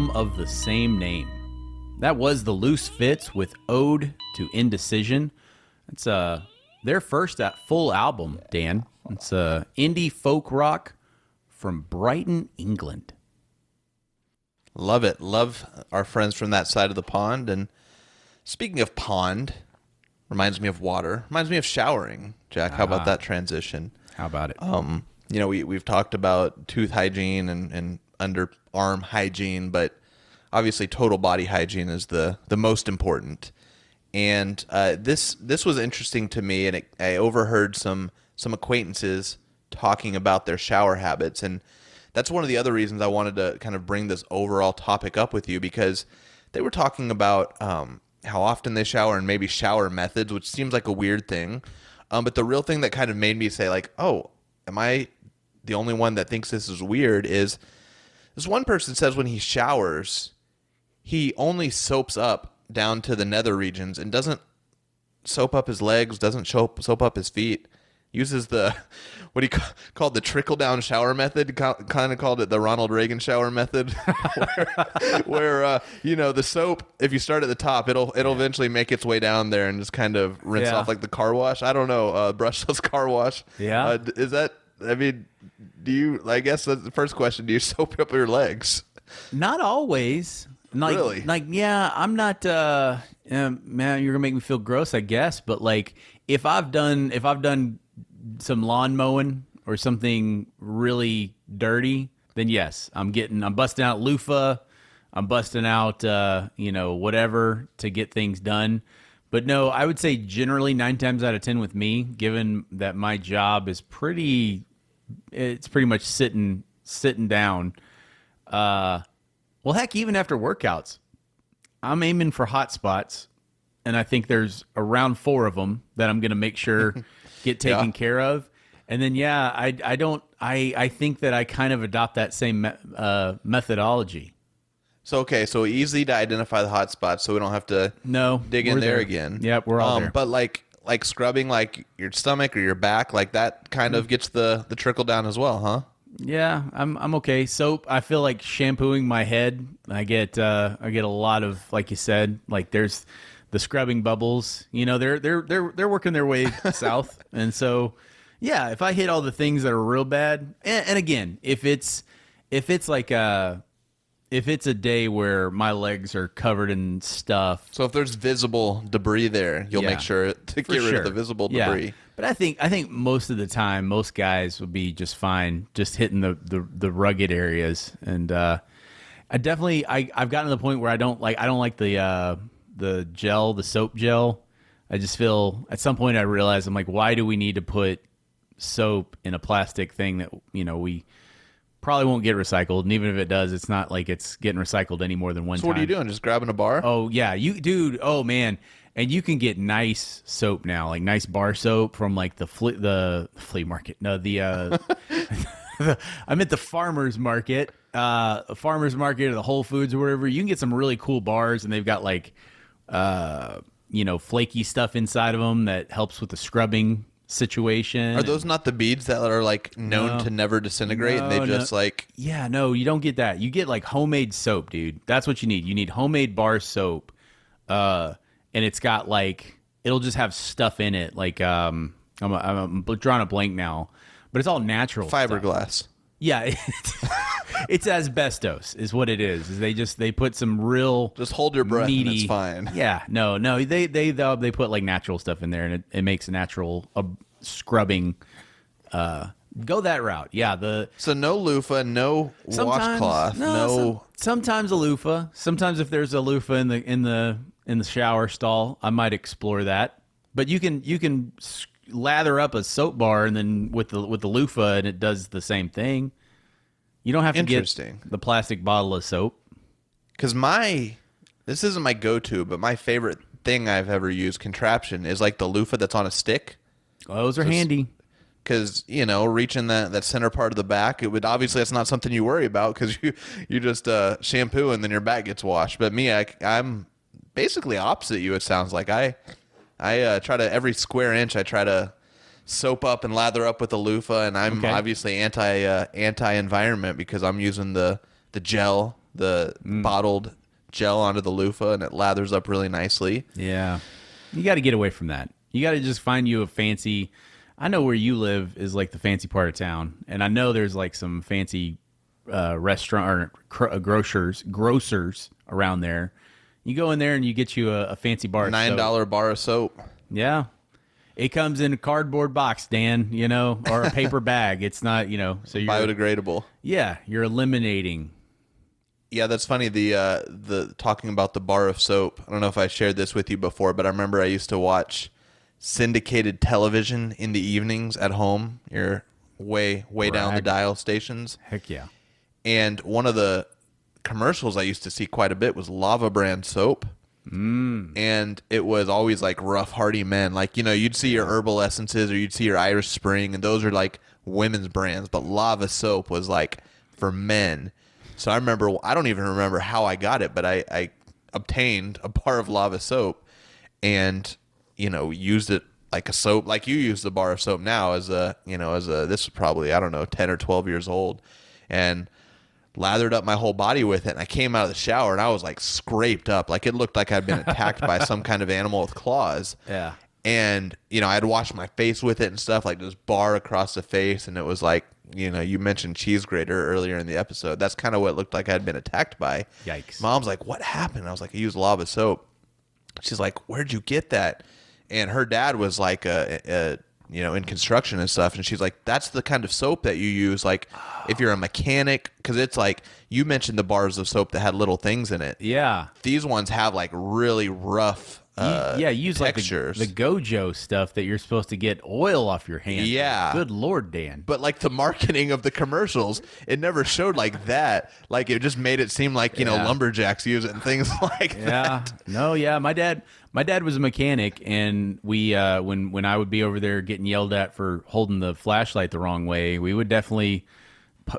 album of the same name. That was the Loose Fits with Ode to Indecision. It's uh their first uh, full album, Dan. It's uh indie folk rock from Brighton, England. Love it. Love our friends from that side of the pond. And Speaking of pond, reminds me of water. Reminds me of showering. Jack, how about that transition? How about it? Um, you know, we we've talked about tooth hygiene and, and underarm hygiene, but obviously total body hygiene is the the most important. And uh, this this was interesting to me, and it, I overheard some some acquaintances talking about their shower habits, and that's one of the other reasons I wanted to kind of bring this overall topic up with you because they were talking about um, how often they shower and maybe shower methods, which seems like a weird thing. Um, but the real thing that kind of made me say like, oh, am I the only one that thinks this is weird? Is this one person says when he showers, he only soaps up down to the nether regions and doesn't soap up his legs, doesn't soap soap up his feet. Uses the what he ca- called the trickle down shower method. Kind of called it the Ronald Reagan shower method, where, where uh, you know the soap. If you start at the top, it'll it'll eventually make its way down there and just kind of rinse Yeah. off like the car wash. I don't know, uh, brushless car wash. Yeah. uh, d- is that? I mean, do you? I guess that's the first question. Do you soap up your legs? Not always. Like, Really? Like, yeah, I'm not. uh Man, you're gonna make me feel gross, I guess. But like, if I've done, if I've done some lawn mowing or something really dirty, then yes, I'm getting, I'm busting out loofah. I'm busting out, uh, you know, whatever to get things done. But no, I would say generally nine times out of ten with me, given that my job is pretty, it's pretty much sitting sitting down. Uh, well, heck, even after workouts, I'm aiming for hot spots, and I think there's around four of them that I'm going to make sure get taken Yeah. care of. And then, yeah, I, I don't, I, I think that I kind of adopt that same me- uh, methodology. So okay, so easy to identify the hot spots, so we don't have to No, dig in there, there. again. Yep, we're all um, there. But like like scrubbing like your stomach or your back, like that kind Mm. of gets the the trickle down as well, huh? Yeah, I'm I'm okay. Soap. I feel like shampooing my head. I get uh I get a lot of like you said, like there's the scrubbing bubbles. You know, they're they're they're they're working their way south, and so yeah, if I hit all the things that are real bad, and, and again, if it's if it's like uh if it's a day where my legs are covered in stuff, So if there's visible debris there, you'll Yeah. make sure to get rid sure. of the visible Yeah. debris. But I think I think most of the time, most guys would be just fine, just hitting the the, the rugged areas. And uh, I definitely I I've gotten to the point where I don't like I don't like the uh, the gel, the soap gel. I just feel at some point I realize I'm like, why do we need to put soap in a plastic thing that you know we probably won't get recycled, and even if it does, it's not like it's getting recycled any more than one So time. what are you doing? Just grabbing a bar? Oh yeah, you dude. Oh man, and you can get nice soap now, like nice bar soap from like the flea the flea market. No, the uh, I'm at the farmers market, uh, farmers market or the Whole Foods or wherever. You can get some really cool bars, and they've got like, uh, you know, flaky stuff inside of them that helps with the scrubbing situation. Are those not the beads that are like known No. to never disintegrate and No, they no. just like Yeah, no, you don't get that. You get like homemade soap, dude. That's what you need. You need homemade bar soap. Uh and it's got like it'll just have stuff in it like um I'm I'm drawing a blank now. But it's all natural. stuff. Yeah, it's, it's asbestos is what it is. Is they just they put some real Just hold your breath and it's fine. Yeah, no, no, they they they, they put like natural stuff in there and it, it makes a natural uh, scrubbing uh go that route. Yeah, the So no loofah, no washcloth, no, some- sometimes a loofah. Sometimes if there's a loofah in the in the in the shower stall, I might explore that. But you can you can s- lather up a soap bar and then with the with the loofah and it does the same thing. You don't have to get the plastic bottle of soap. Because my, this isn't my go-to, but my favorite thing I've ever used contraption is like the loofah that's on a stick. Those are handy. Because you know, reaching that that center part of the back, it would obviously that's not something you worry about because you you just uh, shampoo and then your back gets washed. But me, I, I, am basically opposite you. It sounds like I I uh, try to every square inch I try to soap up and lather up with a loofah, and I'm Okay. obviously anti uh, anti environment because I'm using the the gel, the Mm. bottled gel onto the loofah, and it lathers up really nicely. Yeah. You got to get away from that. You got to just find you a fancy. I know where you live is like the fancy part of town, and I know there's like some fancy uh, restaurant or cr- uh, grocers grocers around there. You go in there and you get you a, a fancy bar. of Nine soap. dollar bar of soap. Yeah. It comes in a cardboard box, Dan, you know, or a paper bag. It's not, you know, so you're Biodegradable. Yeah, you're eliminating. Yeah, that's funny. The uh, the talking about the bar of soap. I don't know if I shared this with you before, but I remember I used to watch syndicated television in the evenings at home. You're way way down the dial stations, Heck yeah. and one of the commercials I used to see quite a bit was Lava brand soap. Mm. And it was always like rough, hardy men. Like, you know, you'd see your herbal essences or you'd see your Irish Spring, and those are like women's brands. But Lava soap was like for men. So I remember, I don't even remember how I got it, but I, I obtained a bar of Lava soap and, you know, used it like a soap, like you use the bar of soap now as a, you know, as a, this was probably, I don't know, 10 or 12 years old. And, lathered up my whole body with it and I came out of the shower and I was like scraped up like it looked like I'd been attacked by some kind of animal with claws. Yeah. And you know, I'd washed my face with it and stuff like this bar across the face and it was like, you know, you mentioned cheese grater earlier in the episode. That's kind of what it looked like I'd been attacked by. Yikes. Mom's like, "What happened?" I was like, "I used lava soap." She's like, "Where'd you get that?" And her dad was like a, a you know in construction and stuff, and she's like, "That's the kind of soap that you use, like if you're a mechanic, because it's like you mentioned the bars of soap that had little things in it. Yeah. These ones have like really rough, uh, yeah, use textures. like the, the Gojo stuff that you're supposed to get oil off your hands. Yeah. Good Lord, Dan. but like the marketing of the commercials, it never showed like that. Like it just made it seem like you know lumberjacks use it and things like yeah that. no yeah my dad my dad was a mechanic and we uh when when i would be over there getting yelled at for holding the flashlight the wrong way we would definitely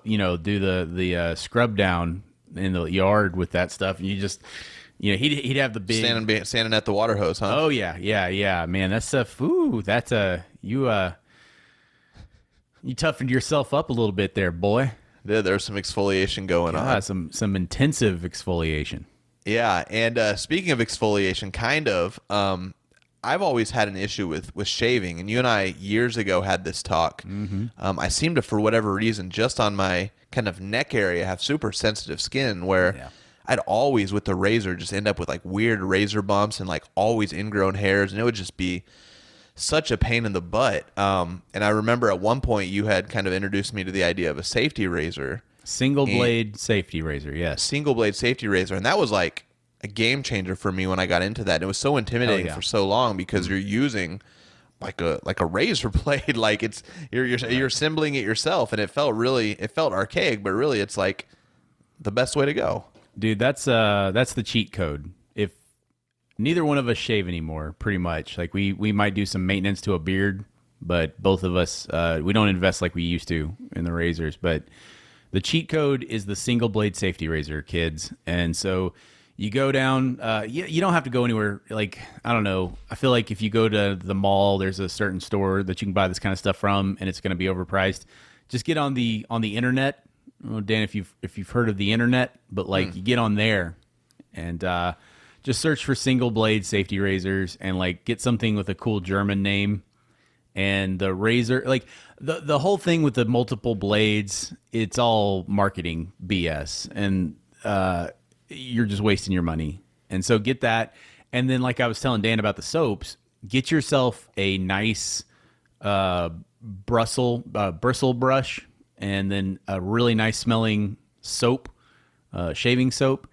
you know do the the uh, scrub down in the yard with that stuff and you just you know he'd, he'd have the big Standing, standing at the water hose, huh? oh yeah yeah yeah man that stuff ooh that's a you uh you toughened yourself up a little bit there boy There, there's some exfoliation going on. some some intensive exfoliation Yeah, and uh, speaking of exfoliation, kind of, um, I've always had an issue with with shaving, and you and I years ago had this talk. Mm-hmm. Um, I seem to, for whatever reason, just on my kind of neck area, have super sensitive skin where. Yeah. I'd always with the razor just end up with like weird razor bumps and like always ingrown hairs, and it would just be such a pain in the butt. Um, and I remember at one point you had kind of introduced me to the idea of a safety razor single blade safety razor yes single blade safety razor, and that was like a game changer for me when I got into that. And it was so intimidating yeah. for so long because you're using like a like a razor blade, like it's you're you're, you're assembling it yourself, and it felt really it felt archaic, but really it's like the best way to go. Dude, that's uh that's the cheat code. If neither one of us shave anymore, pretty much. Like we we might do some maintenance to a beard, but both of us uh we don't invest like we used to in the razors, but the cheat code is the single blade safety razor, kids. And so you go down uh you, you don't have to go anywhere like I don't know. I feel like if you go to the mall, there's a certain store that you can buy this kind of stuff from and it's going to be overpriced. Just get on the on the internet Oh, Dan, if you've if you've heard of the internet, but like you get on there and uh, just search for single blade safety razors and like get something with a cool German name. And the razor, like the the whole thing with the multiple blades, it's all marketing BS, and uh, you're just wasting your money. And so get that, and then like I was telling Dan about the soaps, get yourself a nice uh, bristle uh, bristle brush and then a really nice smelling soap, uh, shaving soap,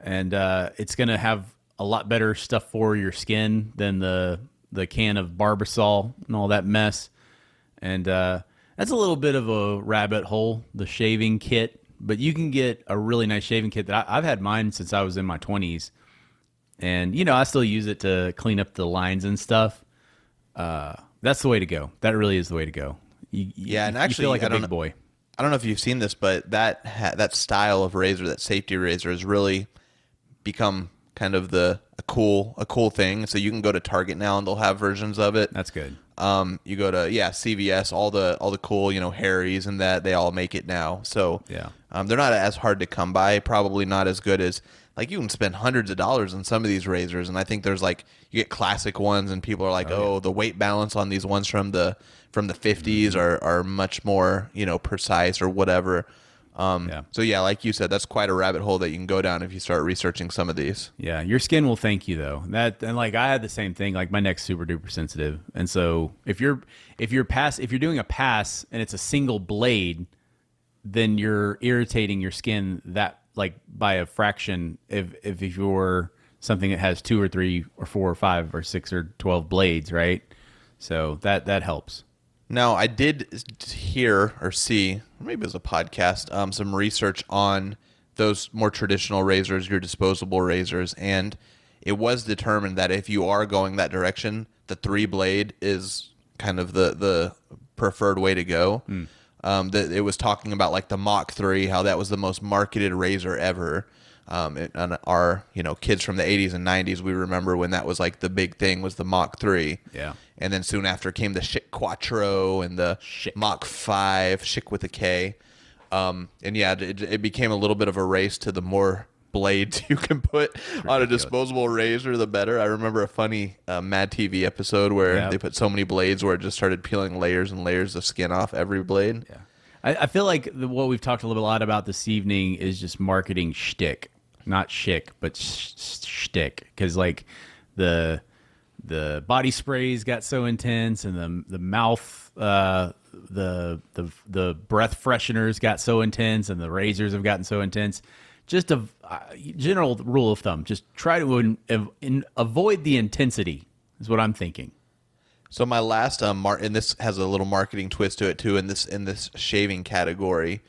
and uh, it's gonna have a lot better stuff for your skin than the the can of Barbasol and all that mess. And uh, that's a little bit of a rabbit hole, the shaving kit. But you can get a really nice shaving kit that I, I've had mine since I was in my twenties, and you know I still use it to clean up the lines and stuff. Uh, that's the way to go. That really is the way to go. You, Yeah, and you actually, feel like I a don't big know- boy. I don't know if you've seen this, but that ha- that style of razor, that safety razor, has really become kind of the a cool a cool thing. So you can go to Target now and they'll have versions of it. That's good. Um, you go to yeah CVS, all the all the cool you know Harry's and that they all make it now. So Yeah. um, they're not as hard to come by. Probably not as good as like you can spend hundreds of dollars on some of these razors, and I think there's like you get classic ones, and people are like, oh, the weight balance on these ones from the from the 50s Mm-hmm. are are much more you know precise or whatever. Um, Yeah. So yeah, like you said, that's quite a rabbit hole that you can go down if you start researching some of these. Yeah, your skin will thank you though. That and like I had the same thing. Like my neck's super duper sensitive, and so if you're if you're pass if you're doing a pass and it's a single blade, then you're irritating your skin that like by a fraction. If if if you're something that has two or three or four or five or six or twelve blades, right? So that that helps. Now, I did hear or see, maybe it was a podcast, um, some research on those more traditional razors, your disposable razors, and it was determined that if you are going that direction, the three blade is kind of the the preferred way to go. Um, that it was talking about like the Mach three, how that was the most marketed razor ever. Um, it, and our you know kids from the 80s and 90s, we remember when that was like the big thing was the Mach three. Yeah. And then soon after came the Schick Quattro and the Schick. Mach 5, Schick with a K. Um, and yeah, it, it became a little bit of a race to the more blades you can put on a disposable razor, the better. I remember a funny uh, Mad TV episode where Yeah. they put so many blades where it just started peeling layers and layers of skin off every blade. Yeah. I, I feel like the, what we've talked a little lot about this evening is just marketing shtick, not chic, but sh- sh- shtick. Because like the the body sprays got so intense, and the the mouth, uh, the the the breath fresheners got so intense, and the razors have gotten so intense. Just a uh, general rule of thumb: just try to in, in, avoid the intensity. Is what I'm thinking. So my last um mar- and this has a little marketing twist to it too in this in this shaving category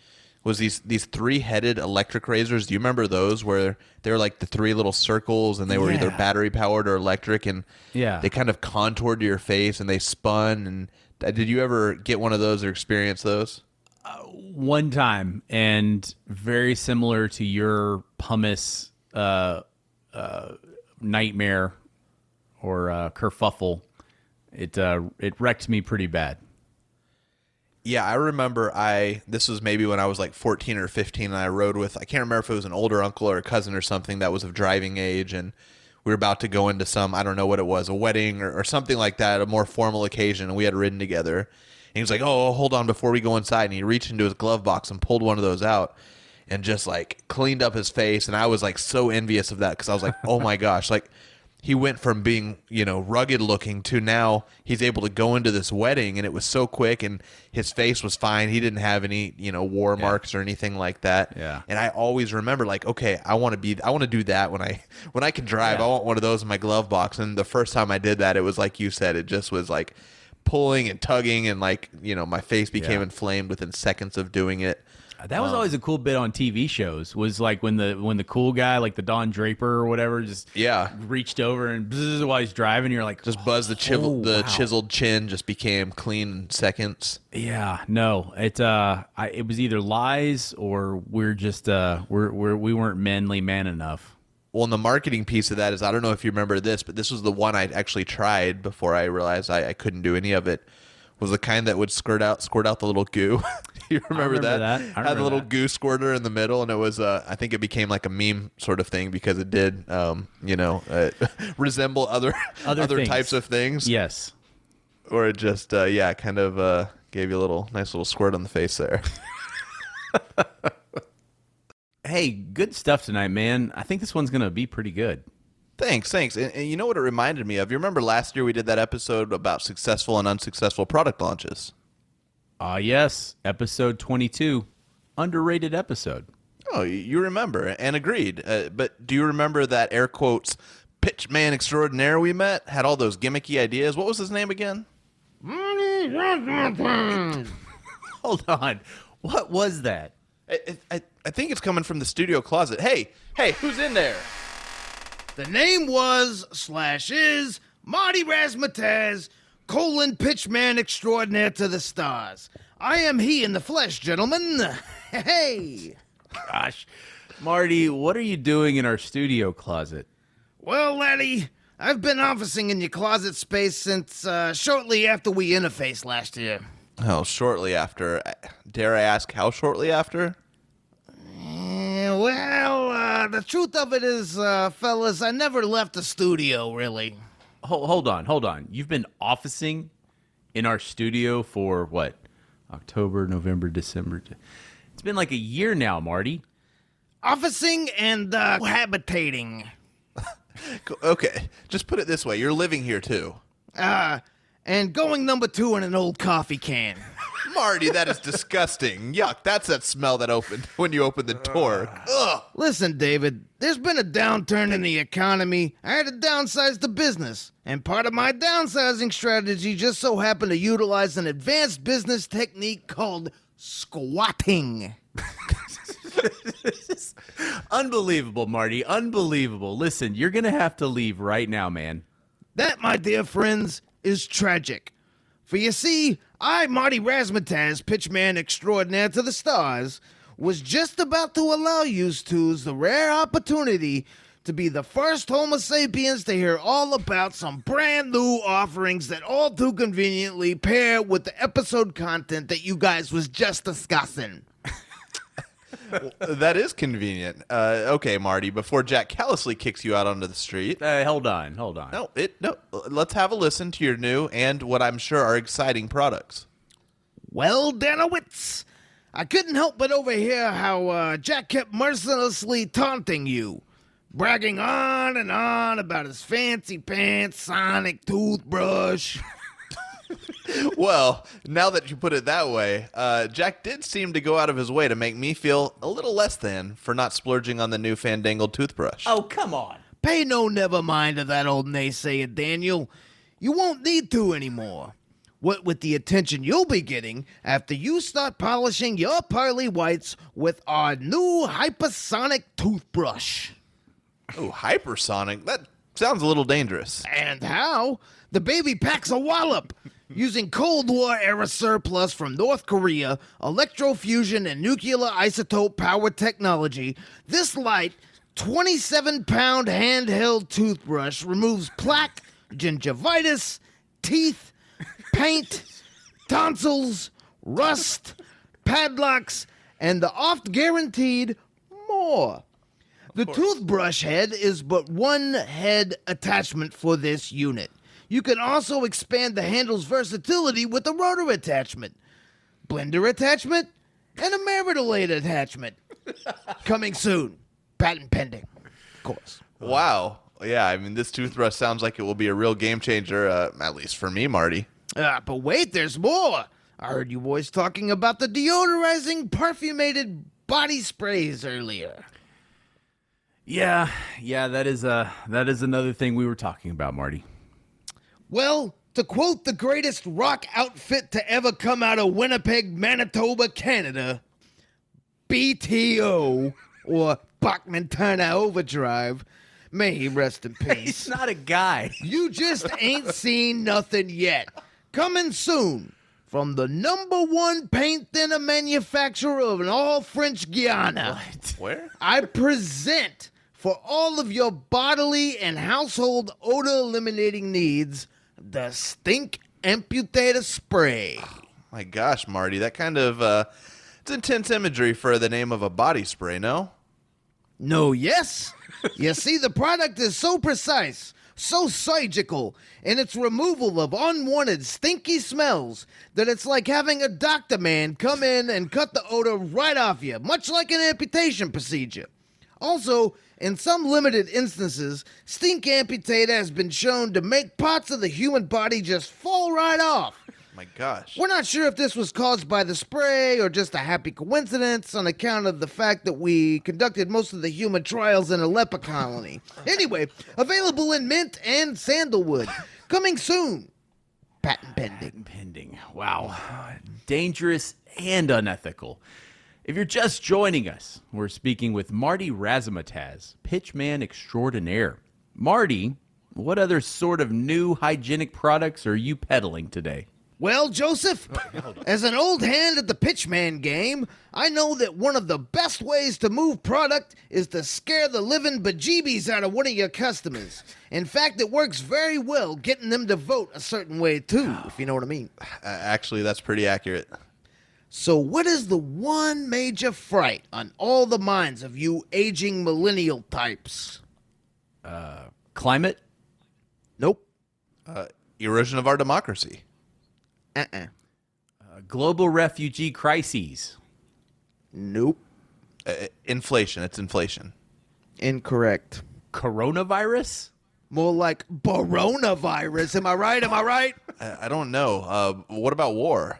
was these these three-headed electric razors. Do you remember those where they were like the three little circles and they were either battery powered or electric and Yeah. they kind of contoured to your face and they spun and uh, did you ever get one of those or experience those? One time and very similar to your pumice uh, uh, nightmare or uh, kerfuffle it uh, it wrecked me pretty bad Yeah, I remember I this was maybe when I was like 14 or 15 and I rode with I can't remember if it was an older uncle or a cousin or something that was of driving age and we were about to go into some I don't know what it was, a wedding or, or something like that, a more formal occasion and we had ridden together. And he was like, oh, "Oh, hold on before we go inside." And he reached into his glove box and pulled one of those out and just like cleaned up his face. And I was like so envious of that cuz I was like, "Oh my gosh, like he went from being you know rugged looking to now he's able to go into this wedding and it was so quick and his face was fine. He didn't have any you know war marks or anything like that. Yeah. and i always remember like okay i want to be i want to do that when i when i can drive. Yeah. i want one of those in my glove box. And the first time i did that it was like you said it just was like pulling and tugging and like you know my face became Yeah. inflamed within seconds of doing it that was always a cool bit on TV shows was like when the when the cool guy like the Don Draper or whatever just Yeah. reached over and bzzz, while he's driving you're like just buzz the chivel- Oh, the wow. chiseled chin just became clean in seconds Yeah, no, it uh, I, it was either lies or we're just uh, we're, we're we weren't manly man enough. Well, and the marketing piece of that is I don't know if you remember this, but this was the one I actually tried before I realized I, I couldn't do any of it. Was the kind that would squirt out squirt out the little goo. you remember, remember that? that. I Had the little that. goo squirter in the middle, and it was uh, I think it became like a meme sort of thing because it did um, you know uh, resemble other Other other, types of things. Yes, Or it just uh, yeah, kind of uh, gave you a little nice little squirt on the face there. hey, good stuff tonight, man. I think this one's gonna be pretty good. Thanks, thanks. And, and you know what it reminded me of? You remember last year we did that episode about successful and unsuccessful product launches. Ah, yes, episode twenty-two, underrated episode. Oh, you- you remember and agreed. Uh, but do you remember that air quotes pitch man extraordinaire we met had all those gimmicky ideas? What was his name again? Hold on, what was that? I, I, I think it's coming from the studio closet. Hey, hey, who's in there? The name was slash is Marty Razzmatazz, colon pitchman extraordinaire to the stars. I am he in the flesh, gentlemen. Hey. Gosh, Marty, what are you doing in our studio closet? Well, laddie, I've been officing in your closet space since uh, shortly after we interfaced last year. Oh, shortly after. Dare I ask how shortly after? Eh, well, uh, the truth of it is, uh, fellas, I never left the studio, really. Hold, hold on, hold on. You've been officing in our studio for what? October, November, December. It's been like a year now, Marty. Officing and uh, habitating. Okay, just put it this way: you're living here too. Uh, and going number two in an old coffee can. Marty, that is disgusting. Yuck! That's that smell that opened when you opened the door. Ah. Ugh. Listen, David, there's been a downturn in the economy. I had to downsize the business. And part of my downsizing strategy just so happened to utilize an advanced business technique called squatting. Unbelievable, Marty. Unbelievable. Listen, you're going to have to leave right now, man. That, my dear friends, is tragic. For you see, I, Marty Razzmatazz, pitchman extraordinaire to the stars, was just about to allow you twos the rare opportunity to be the first Homo sapiens to hear all about some brand new offerings that all too conveniently pair with the episode content that you guys was just discussing. That is convenient. Uh, okay, Marty. Before Jack callously kicks you out onto the street, Uh, hold on. Hold on. no, it no. Let's have a listen to your new and what I'm sure are exciting products. Well, Danowitz, I couldn't help but overhear how uh, Jack kept mercilessly taunting you, bragging on and on about his fancy pants sonic toothbrush. Well, now that you put it that way, uh, Jack did seem to go out of his way to make me feel a little less than for not splurging on the new fandangled toothbrush. Oh, come on. Pay no never mind of that old naysayer, Daniel. You won't need to anymore. What with the attention you'll be getting after you start polishing your pearly whites with our new hypersonic toothbrush. Oh, hypersonic. That sounds a little dangerous. And how? The baby packs a wallop. Using Cold War era surplus from North Korea, electrofusion, and nuclear isotope powered technology, this light 27 pound handheld toothbrush removes plaque, gingivitis, teeth, paint, tonsils, rust, padlocks, and the oft guaranteed more. The toothbrush head is but one head attachment for this unit. You can also expand the handle's versatility with a rotor attachment, blender attachment, and a marital aid attachment. Coming soon. Patent pending, of course. Wow. Yeah, I mean, this toothbrush sounds like it will be a real game changer, uh, at least for me, Marty. Ah, but wait, there's more. I heard you boys talking about the deodorizing perfumated body sprays earlier. Yeah, yeah, that is uh that is another thing we were talking about, Marty. Well, to quote the greatest rock outfit to ever come out of Winnipeg, Manitoba, Canada, BTO, or Bachman Turner Overdrive, may he rest in peace. He's not a guy. you just ain't seen nothing yet. Coming soon from the number one paint thinner manufacturer of an all French Guiana. What? Where? I present for all of your bodily and household odor eliminating needs the Stink Amputator Spray. My gosh, Marty, that kind of uh, it's intense imagery for the name of a body spray. No. No, yes? you see, the product is so precise, so surgical, in its removal of unwanted stinky smells that it's like having a doctor man come in and cut the odor right off you, much like an amputation procedure. Also, in some limited instances, stink amputator has been shown to make parts of the human body just fall right off. My gosh. We're not sure if this was caused by the spray or just a happy coincidence on account of the fact that we conducted most of the human trials in a leper colony. Anyway, available in mint and sandalwood. Coming soon. Patent pending. Patent Pending. Wow. Dangerous and unethical. If you're just joining us, we're speaking with Marty Razzmatazz, pitchman extraordinaire. Marty, what other sort of new hygienic products are you peddling today? Well, Joseph, as an old hand at the pitchman game, I know that one of the best ways to move product is to scare the living bejeebies out of one of your customers. In fact, it works very well getting them to vote a certain way, too, if you know what I mean. Uh, actually, that's pretty accurate. So, what is the one major fright on all the minds of you aging millennial types? Climate? Nope. Uh, erosion of our democracy. Uh uh Uh, global refugee crises? Nope. Uh, inflation. It's inflation. Incorrect. Coronavirus? More like coronavirus. Am I right? Am I right? I, I don't know. Uh, what about war?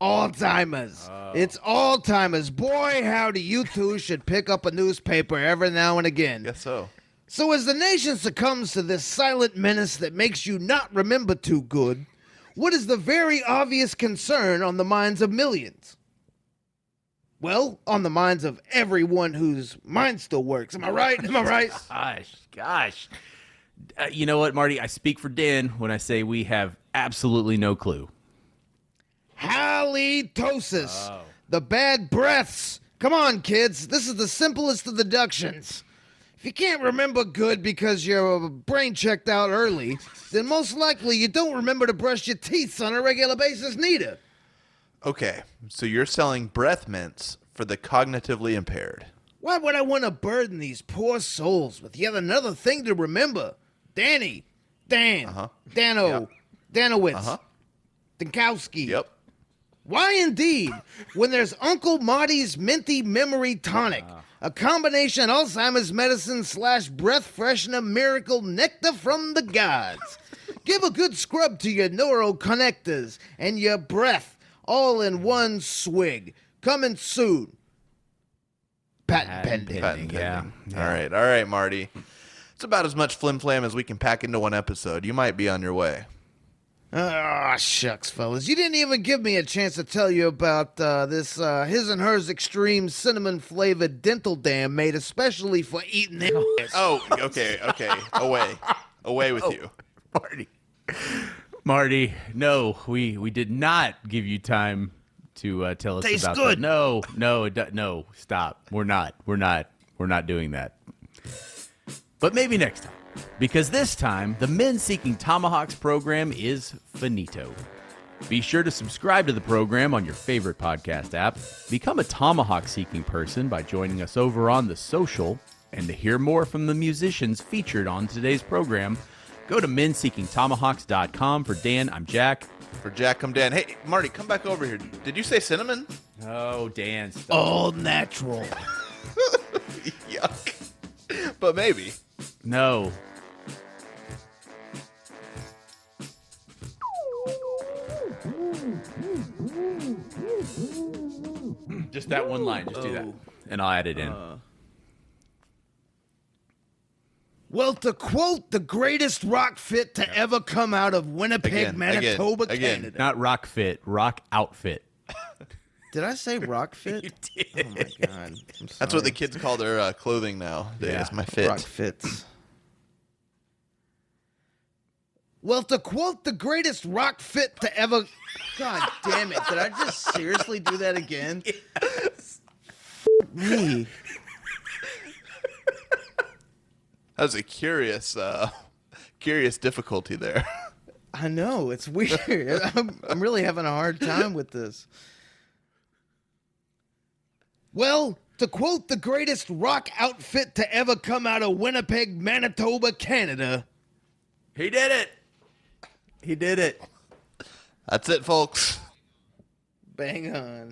Alzheimer's. It's Alzheimer's. Boy, howdy, you two should pick up a newspaper every now and again. Guess so. So, as the nation succumbs to this silent menace that makes you not remember too good, what is the very obvious concern on the minds of millions? Well, on the minds of everyone whose mind still works. Am I right? Am I right? Gosh, gosh. Uh, you know what, Marty? I speak for Dan when I say we have absolutely no clue. Halitosis. The bad breaths. Come on, kids. This is the simplest of deductions. If you can't remember good because your brain checked out early, then most likely you don't remember to brush your teeth on a regular basis neither. Okay, so you're selling breath mints for the cognitively impaired. Why would I want to burden these poor souls with yet another thing to remember? Danny, Dan, Uh-huh. Dano, Danowitz, Uh-huh. Dinkowski. Yep. Why indeed? when there's Uncle Marty's Minty Memory Tonic, uh-huh. a combination Alzheimer's medicine slash breath freshener miracle nectar from the gods. Give a good scrub to your neuroconnectors and your breath all in one swig. Coming soon. Patent pending. Patent pending. yeah. pending. All right, all right, Marty. It's about as much flim flam as we can pack into one episode. You might be on your way. Ah, shucks, fellas. You didn't even give me a chance to tell you about uh, this uh, his and hers extreme cinnamon flavored dental dam made especially for eating their. Oh, okay, okay. Away. Away with you. Marty. Marty, no, we we did not give you time to uh, tell us Tastes about good. that. No, no, it do- no, stop. We're not. We're not. We're not doing that. But maybe next time. Because this time, the Men Seeking Tomahawks program is finito. Be sure to subscribe to the program on your favorite podcast app. Become a Tomahawk seeking person by joining us over on the social. And to hear more from the musicians featured on today's program, go to menseekingtomahawks.com. For Dan, I'm Jack. For Jack, come Dan. Hey, Marty, come back over here. Did you say cinnamon? Oh, Dan. Stop. All natural. Yuck. But maybe. No. Just that one line. Just do that. And I'll add it in. Well, to quote the greatest rock fit to ever come out of Winnipeg, Again, Manitoba, again, again. Canada. Not rock fit, rock outfit. Did I say rock fit? You did. Oh my god. I'm That's what sorry. the kids call their uh, clothing now. Yeah. my fit. Rock fits. Well, to quote the greatest rock fit to ever. God damn it. Did I just seriously do that again? Me. That was a curious, uh, curious difficulty there. I know. It's weird. I'm, I'm really having a hard time with this. Well, to quote the greatest rock outfit to ever come out of Winnipeg, Manitoba, Canada. He did it. He did it. That's it, folks. Bang on.